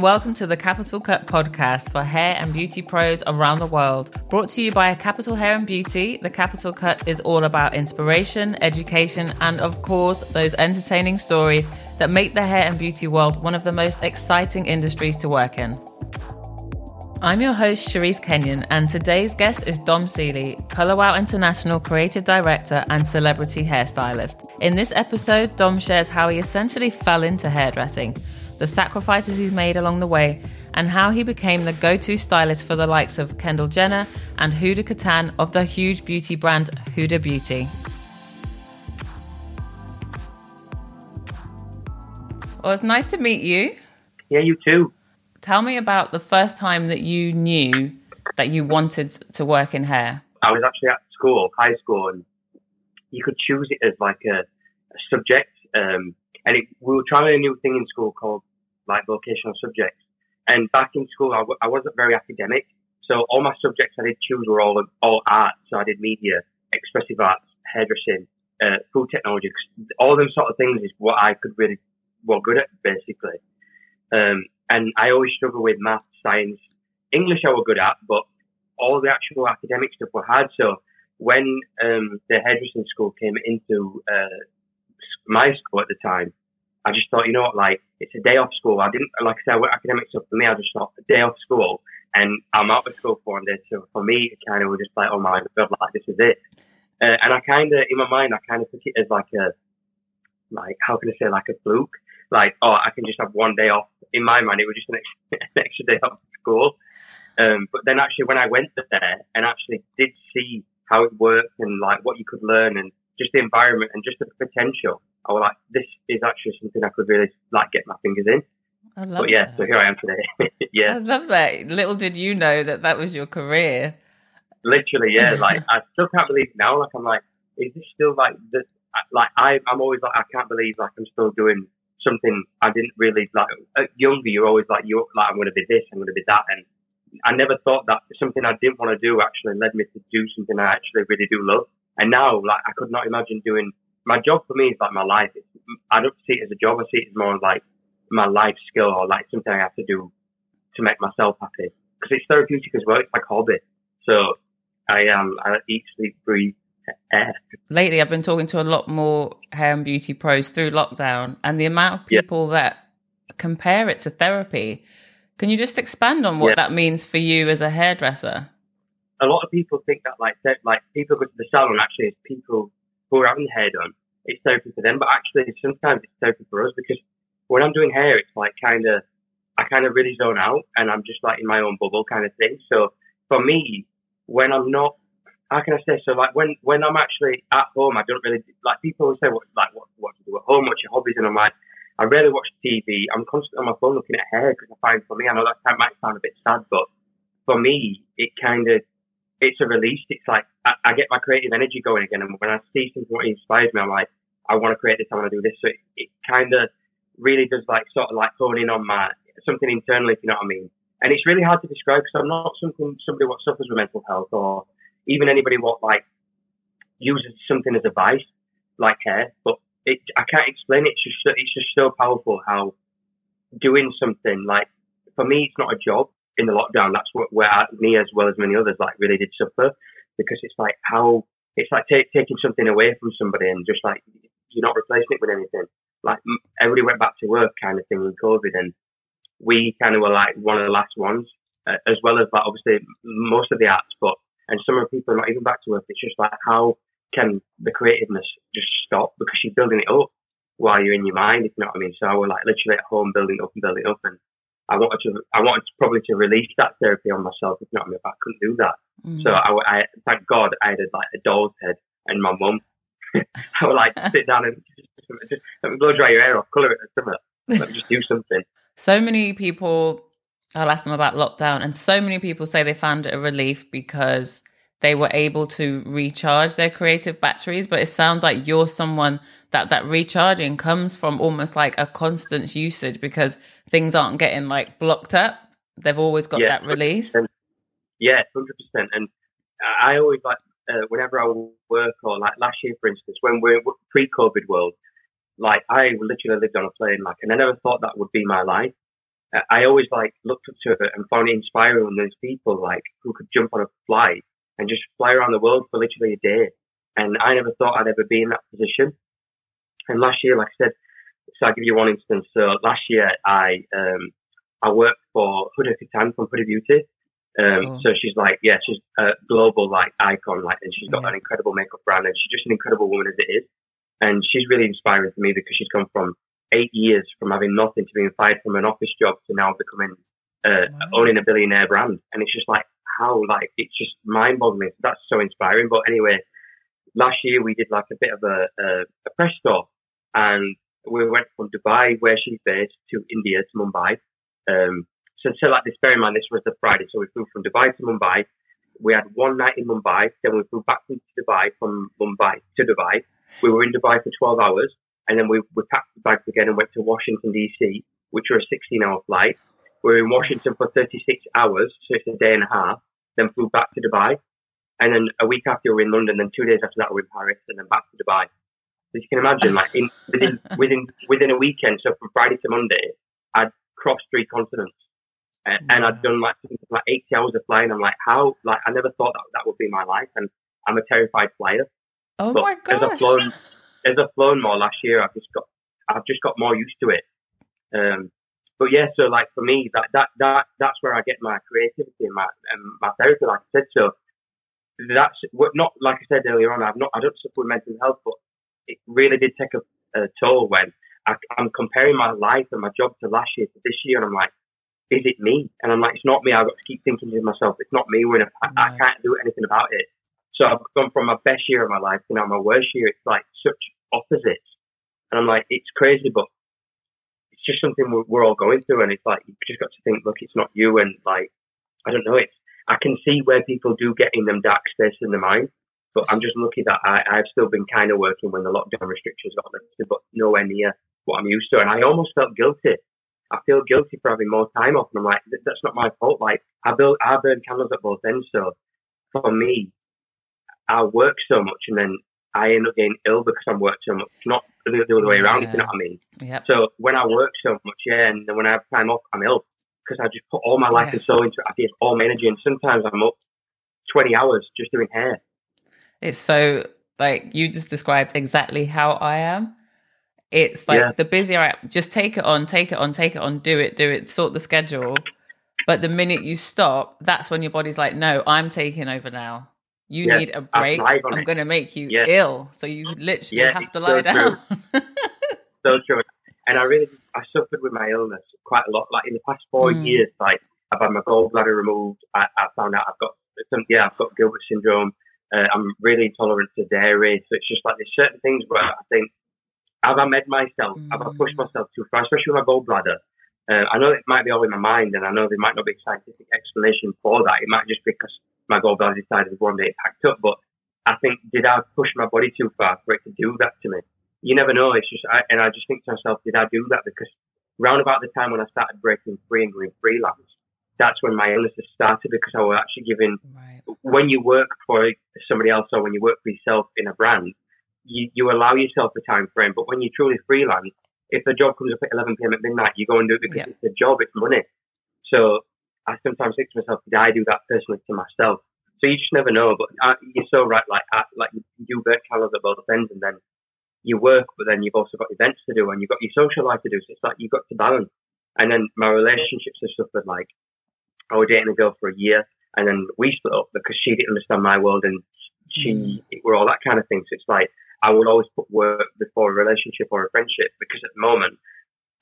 Welcome to the Capital Cut podcast for hair and beauty pros around the world. Brought to you by Capital Hair and Beauty, the Capital Cut is all about inspiration, education, and of course, those entertaining stories that make the hair and beauty world one of the most exciting industries to work in. I'm your host, Charisse Kenion, and today's guest is Dom Seeley, Color Wow International Creative Director and Celebrity Hairstylist. In this episode, Dom shares how he essentially fell into hairdressing the sacrifices he's made along the way, and how he became the go to stylist for the likes of Kendall Jenner and Huda Kattan of the huge beauty brand Huda Beauty. Well, it's nice to meet you. Yeah, you too. Tell me about the first time that you knew that you wanted to work in hair. I was actually at school, high school, and you could choose it as like a, a subject. Um, and it, we were trying a new thing in school called like vocational subjects. And back in school, I w- I wasn't very academic. So all my subjects I did choose were all, all art. So I did media, expressive arts, hairdressing, uh, food technology. All them sort of things is what I could really, well, good at basically. Um, and I always struggle with math, science, English I was good at, but all the actual academic stuff were hard. So when, um, the hairdressing school came into, uh, my school at the time, I just thought, you know what, like, it's a day off school. I didn't, like I said, academics stuff for me, I just thought a day off school and I'm out of school for one day. So for me, it kind of was just like, oh my God, like, this is it. Uh, and I kind of, in my mind, I kind of took it as like a, like, how can I say, like a fluke? Like, oh, I can just have one day off. In my mind, it was just an extra, an extra day off school. Um, but then actually when I went there and actually did see how it worked and like what you could learn and just the environment and just the potential, I was like, this is actually something I could really like get my fingers in. I love But yeah, that. so here I am today. Yeah, I love that. Little did you know that that was your career. literally, yeah. Like I still can't believe now. Like I'm like, is this still like this? Like I, I'm always like, I can't believe like I'm still doing something I didn't really like. At younger, you're always like, you're like, I'm going to be this, I'm going to be that, and I never thought that something I didn't want to do actually led me to do something I actually really do love. And now, like, I could not imagine doing my job for me is like my life. It's, I don't see it as a job. I see it as more like my life skill or like something I have to do to make myself happy. Because it's therapeutic as well. It's like a hobby. So I am, I eat, sleep, breathe, air. Lately, I've been talking to a lot more hair and beauty pros through lockdown, and the amount of Yeah. people that compare it to therapy. Can you just expand on what Yeah. that means for you as a hairdresser? A lot of people think that like that, like people go to the salon actually it's people who are having hair done. It's therapy for them, but actually sometimes it's therapy for us because when I'm doing hair, it's like kind of I kind of really zone out and I'm just like in my own bubble kind of thing. So for me, when I'm not, how can I say? So like when when I'm actually at home, I don't really like people always say what like what what to do at home, what's your hobbies, and I'm like. I rarely watch TV. I'm constantly on my phone looking at hair because I find for me, I know that that might sound a bit sad, but for me, it kind of it's a release. It's like I, I get my creative energy going again, and when I see something that inspires me, I'm like, I want to create this. I want to do this. So it, it kind of really does like sort of like hone in on my something internally, if you know what I mean. And it's really hard to describe because I'm not something somebody what suffers with mental health or even anybody what like uses something as a vice like hair. But it, I can't explain it. It's just it's just so powerful how doing something like for me, it's not a job in the lockdown. That's what where me as well as many others like really did suffer because it's like how it's like taking something away from somebody and just like you're not replacing it with anything. Like everybody went back to work kind of thing in COVID, and we kind of were like one of the last ones, uh, as well as like obviously most of the arts, but and some of the people are not even back to work. It's just like how can the creativeness just stop because you're building it up while you're in your mind, if you know what I mean. So I was like literally at home building up and building up, and I wanted to, I wanted to probably to release that therapy on myself, if not I. But I couldn't do that. Mm. So I, I thank God I had like a doll's head and my mum. I would like sit down and just, just let me blow dry your hair off, colour it or something. Let me just do something. so many people I'll ask them about lockdown and so many people say they found it a relief because they were able to recharge their creative batteries but it sounds like you're someone that that recharging comes from almost like a constant usage because things aren't getting like blocked up they've always got Yeah, that release and- Yeah, hundred percent. And I always like uh, whenever I work or like last year, for instance, when we're pre-COVID world, like I literally lived on a plane, like, and I never thought that would be my life. I always like looked up to it and found it inspiring when there's people like who could jump on a flight and just fly around the world for literally a day. And I never thought I'd ever be in that position. And last year, like I said, so I'll give you one instance. So last year, I um, I worked for Huda Kattan from Huda Beauty. Um, cool. So she's like, yeah, she's a global like icon, like, and she's got yeah. an incredible makeup brand, and she's just an incredible woman as it is. And she's really inspiring to me because she's gone from eight years from having nothing to being fired from an office job to now becoming uh, wow. owning a billionaire brand. And it's just like how like it's just mind boggling. That's so inspiring. But anyway, last year we did like a bit of a, a, a press tour, and we went from Dubai, where she's based, to India to Mumbai. Um, so, so like this, bear in mind, this was the Friday. So we flew from Dubai to Mumbai. We had one night in Mumbai. Then we flew back to Dubai from Mumbai to Dubai. We were in Dubai for 12 hours. And then we, we packed the bags again and went to Washington, D.C., which were a 16 hour flight. We were in Washington for 36 hours, so it's a day and a half. Then flew back to Dubai. And then a week after, we were in London. Then two days after that, we were in Paris and then back to Dubai. So you can imagine, like, in, within, within, within a weekend, so from Friday to Monday, I'd crossed three continents. And, and I'd done like, like 80 hours of flying. I'm like, how? Like, I never thought that that would be my life. And I'm a terrified flyer. Oh but my gosh. As I've flown, as I've flown more last year, I've just got I've just got more used to it. Um, but yeah, so like for me, that that that that's where I get my creativity and my and my therapy. Like I said, so that's not like I said earlier on. I've not I don't suffer with mental health, but it really did take a, a toll when I, am comparing my life and my job to last year to this year, and I'm like, is it me? And I'm like, it's not me. I've got to keep thinking to myself, it's not me. We're in a, I, I can't do anything about it. So I've gone from my best year of my life to now my worst year. It's like such opposites. And I'm like, it's crazy, but it's just something we're, we're all going through. And it's like, you just got to think, look, it's not you. And like, I don't know, it's, I can see where people do get in them dark spaces in their mind, but I'm just lucky that I, I've still been kind of working when the lockdown restrictions got lifted, but nowhere near what I'm used to. And I almost felt guilty. I feel guilty for having more time off. And I'm like, that's not my fault. Like, I built, I burned candles at both ends. So for me, I work so much and then I end up getting ill because I'm worked so much, not the, the other way around, yeah. if you know what I mean. Yep. So when I work so much, yeah, and then when I have time off, I'm ill because I just put all my life yes. and soul into it. I give all my energy, and sometimes I'm up 20 hours just doing hair. It's so, like, you just described exactly how I am. It's like yeah. the busier I just take it on, take it on, take it on, do it, do it, sort the schedule. But the minute you stop, that's when your body's like, no, I'm taking over now. You yes, need a break. I'm going to make you yes. ill. So you literally have to lie so down. so true. And I really, I suffered with my illness quite a lot. Like in the past four mm. years, like I've had my gallbladder removed. I, I found out I've got some, yeah, I've got Gilbert syndrome. Uh, I'm really intolerant to dairy. So it's just like there's certain things where I think, have I med myself? Mm. Have I pushed mm. myself too far, especially with my gallbladder? Uh, I know it might be all in my mind, and I know there might not be a scientific explanation for that. It might just be because my gallbladder decided one day it packed up. But I think, did I push my body too far for it to do that to me? You never know. It's just, I, and I just think to myself, did I do that? Because round about the time when I started breaking free and going freelance, that's when my illnesses started because I was actually giving, right. when you work for somebody else or when you work for yourself in a brand, you, you allow yourself a time frame. But when you truly freelance, if the job comes up at 11 p.m. at midnight, you go and do it because yeah. it's a job, it's money. So I sometimes think to myself, did I do that personally to myself? So you just never know. But uh, you're so right. Like uh, like you do work colours at both ends, and then you work, but then you've also got events to do, and you've got your social life to do. So it's like you've got to balance. And then my relationships have suffered. Like I was dating a girl for a year, and then we split up because she didn't understand my world, and she mm. were all that kind of thing. So it's like I would always put work before a relationship or a friendship because at the moment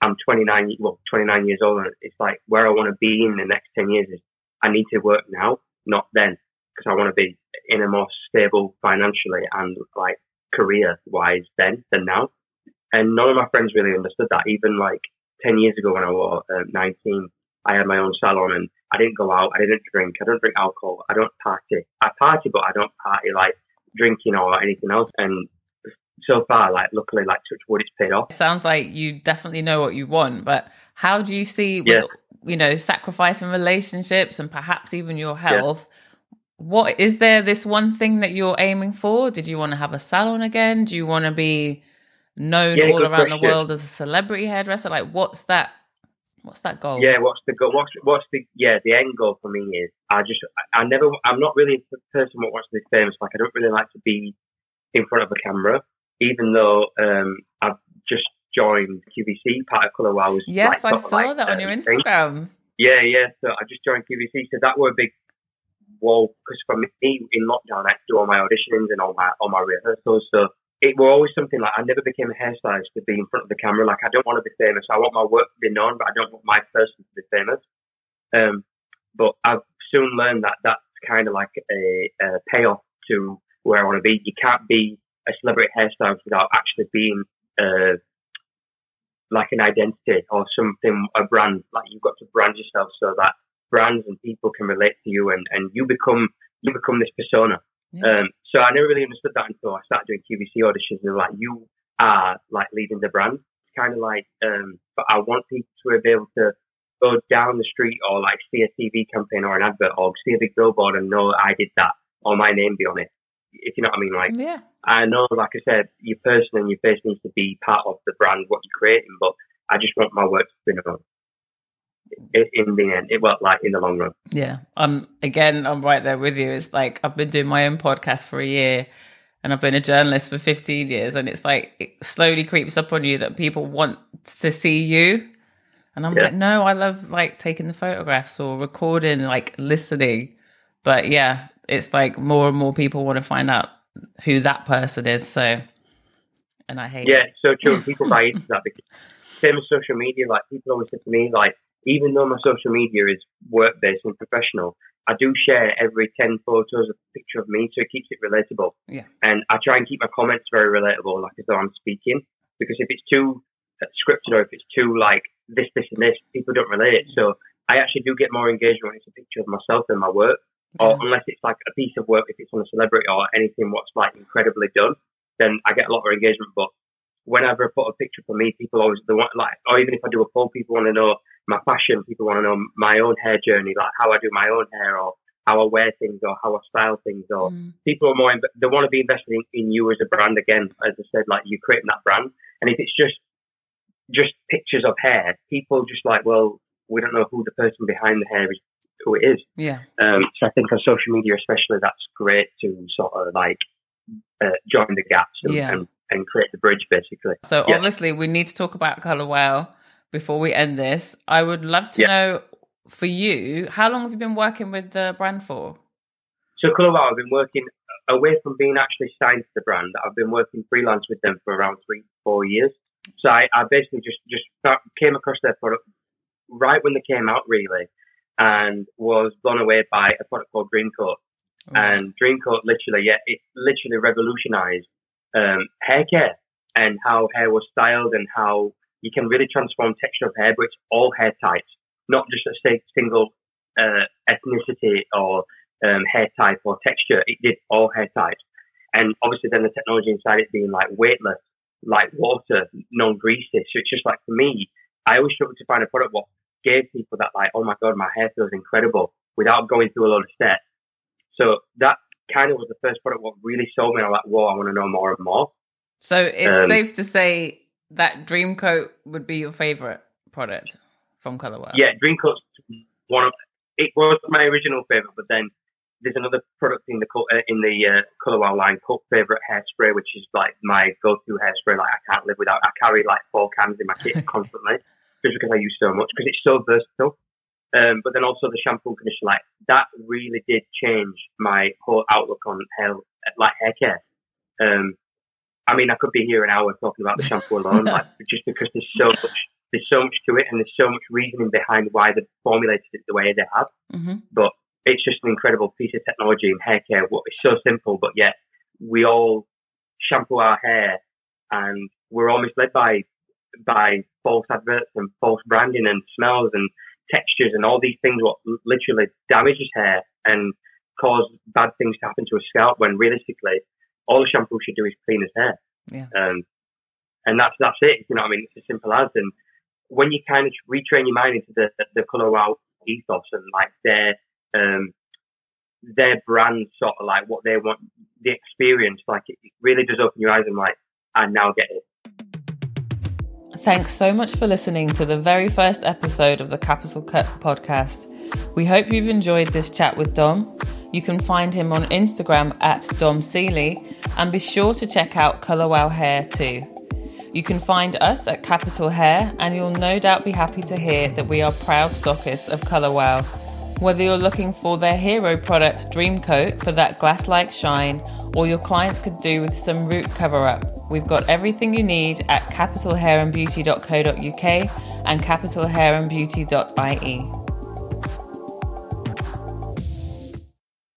I'm 29, well, 29 years old, and it's like where I want to be in the next 10 years is I need to work now, not then, because I want to be in a more stable financially and like career wise then than now. And none of my friends really understood that. Even like 10 years ago when I was uh, 19, I had my own salon and I didn't go out. I didn't drink. I don't drink alcohol. I don't party. I party, but I don't party like drinking or anything else. And so far, like luckily, like touch wood, it's paid off. It sounds like you definitely know what you want, but how do you see, with, yeah. you know, sacrificing relationships and perhaps even your health? Yeah. What is there this one thing that you're aiming for? Did you want to have a salon again? Do you want to be known yeah, all around question. the world as a celebrity hairdresser? Like, what's that What's that goal? Yeah, what's the goal? What's what's the yeah the end goal for me is I just I, I never I'm not really a person that wants to be famous. Like I don't really like to be in front of a camera, even though um, I've just joined QVC part of Colour Wow. Yes, like, I saw like, that on your. Instagram. Yeah, yeah. So I just joined QVC, so that were a big wall because for me in lockdown I had to do all my auditions and all my all my rehearsals. So it were always something like I never became a hairstylist to be in front of the camera. Like I don't want to be famous. I want my work to be known, but I don't want my person to be famous. Um, but I've soon learned that that's kind of like a, a payoff to where I want to be. You can't be a celebrity hairstylist without actually being uh, like an identity or something, a brand. Like you've got to brand yourself so that brands and people can relate to you, and, and you become you become this persona. Yeah. Um, so I never really understood that until I started doing QVC auditions. And like you are like leading the brand. It's kind of like, um, but I want people to be able to go down the street or like see a TV campaign or an advert or see a big billboard and know I did that or my name be on it. If you know what I mean, like yeah. I know, like I said, your person and your face needs to be part of the brand, what you're creating, but I just want my work to be known in, the end, it, worked like in the long run. Yeah. Um again, I'm right there with you. It's like I've been doing my own podcast for a year and I've been a journalist for 15 years and it's like it slowly creeps up on you that people want to see you. And I'm Yeah. like, no, I love like taking the photographs or recording, like listening. But yeah, it's like more and more people want to find out who that person is. So, and I hate Yeah, it. so true. People buy into that because same as social media, like people always say to me, like, even though my social media is work based and professional, I do share every 10 photos, a picture of me, so it keeps it relatable. Yeah. And I try and keep my comments very relatable, like as though I'm speaking, because if it's too uh, scripted or if it's too like this, this, and this, people don't relate. So I actually do get more engagement when it's a picture of myself than my work or Yeah. unless it's like a piece of work, if it's on a celebrity or anything what's like incredibly done, then I get a lot of engagement. But whenever I put a picture for me, people always they want like, or even if I do a poll, people want to know my fashion. People want to know my own hair journey, like how I do my own hair or how I wear things or how I style things. Or Mm. people are more they want to be invested in, in you as a brand again. As I said, like you're creating that brand, and if it's just just pictures of hair, people just like, well, we don't know who the person behind the hair is, who it is. Yeah. Um, so I think on social media, especially, that's great to sort of like uh, join the gaps and, Yeah. and, and create the bridge, basically. So obviously we need to talk about Color Wow before we end this. I would love to Yeah. know for you, how long have you been working with the brand for? So Colour Wow, I've been working away from being actually signed to the brand. I've been working freelance with them for around three, four years. So I, I basically just just start, came across their product right when they came out, really, and was blown away by a product called Dreamcoat. And Dreamcoat literally, yeah, it literally revolutionized um, hair care and how hair was styled and how you can really transform texture of hair, but it's all hair types, not just a single uh, ethnicity or um, hair type or texture. It did all hair types. And obviously then the technology inside it being like weightless, like water, non-greasy. So it's just like for me, I always struggle to find a product what gave people that like, oh my God, my hair feels incredible without going through a lot of steps. So that kind of was the first product what really sold me. I'm like, whoa, I want to know more and more. So it's Um, safe to say that Dreamcoat would be your favorite product from Color Wow. Yeah, Dreamcoat's one of it was my original favorite, but then there's another product in the uh, in the uh, Colour Wow line called Favorite Hairspray, which is like my go-to hairspray. Like I can't live without. I carry like four cans in my kit constantly, just because I use so much because it's so versatile. Um, but then also the shampoo and conditioner, like that really did change my whole outlook on hair, like hair care. Um, I mean, I could be here an hour talking about the shampoo alone, like just because there's so much, there's so much to it, and there's so much reasoning behind why they formulated it the way they have. hmm But it's just an incredible piece of technology in hair care. What it's so simple, but yet we all shampoo our hair, and we're almost led by by false adverts and false branding and smells and textures and all these things what literally damages hair and cause bad things to happen to a scalp when realistically all the shampoo should do is clean his hair. Yeah. Um, and that's that's it. You know what I mean? It's as simple as. And when you kind of retrain your mind into the the, the Colour Wow ethos and like their um their brand sort of like what they want the experience, like it, it really does open your eyes and like I now get it. Thanks so much for listening to the very first episode of the Capital Cut podcast. We hope you've enjoyed this chat with Dom. You can find him on Instagram at Dom Seeley and be sure to check out Colour Wow Hair too. You can find us at Capital Hair and you'll no doubt be happy to hear that we are proud stockists of Colour Wow. Whether you're looking for their hero product Dreamcoat for that glass like shine or your clients could do with some root cover up. We've got everything you need at capitalhairandbeauty.co.uk and capitalhairandbeauty.ie.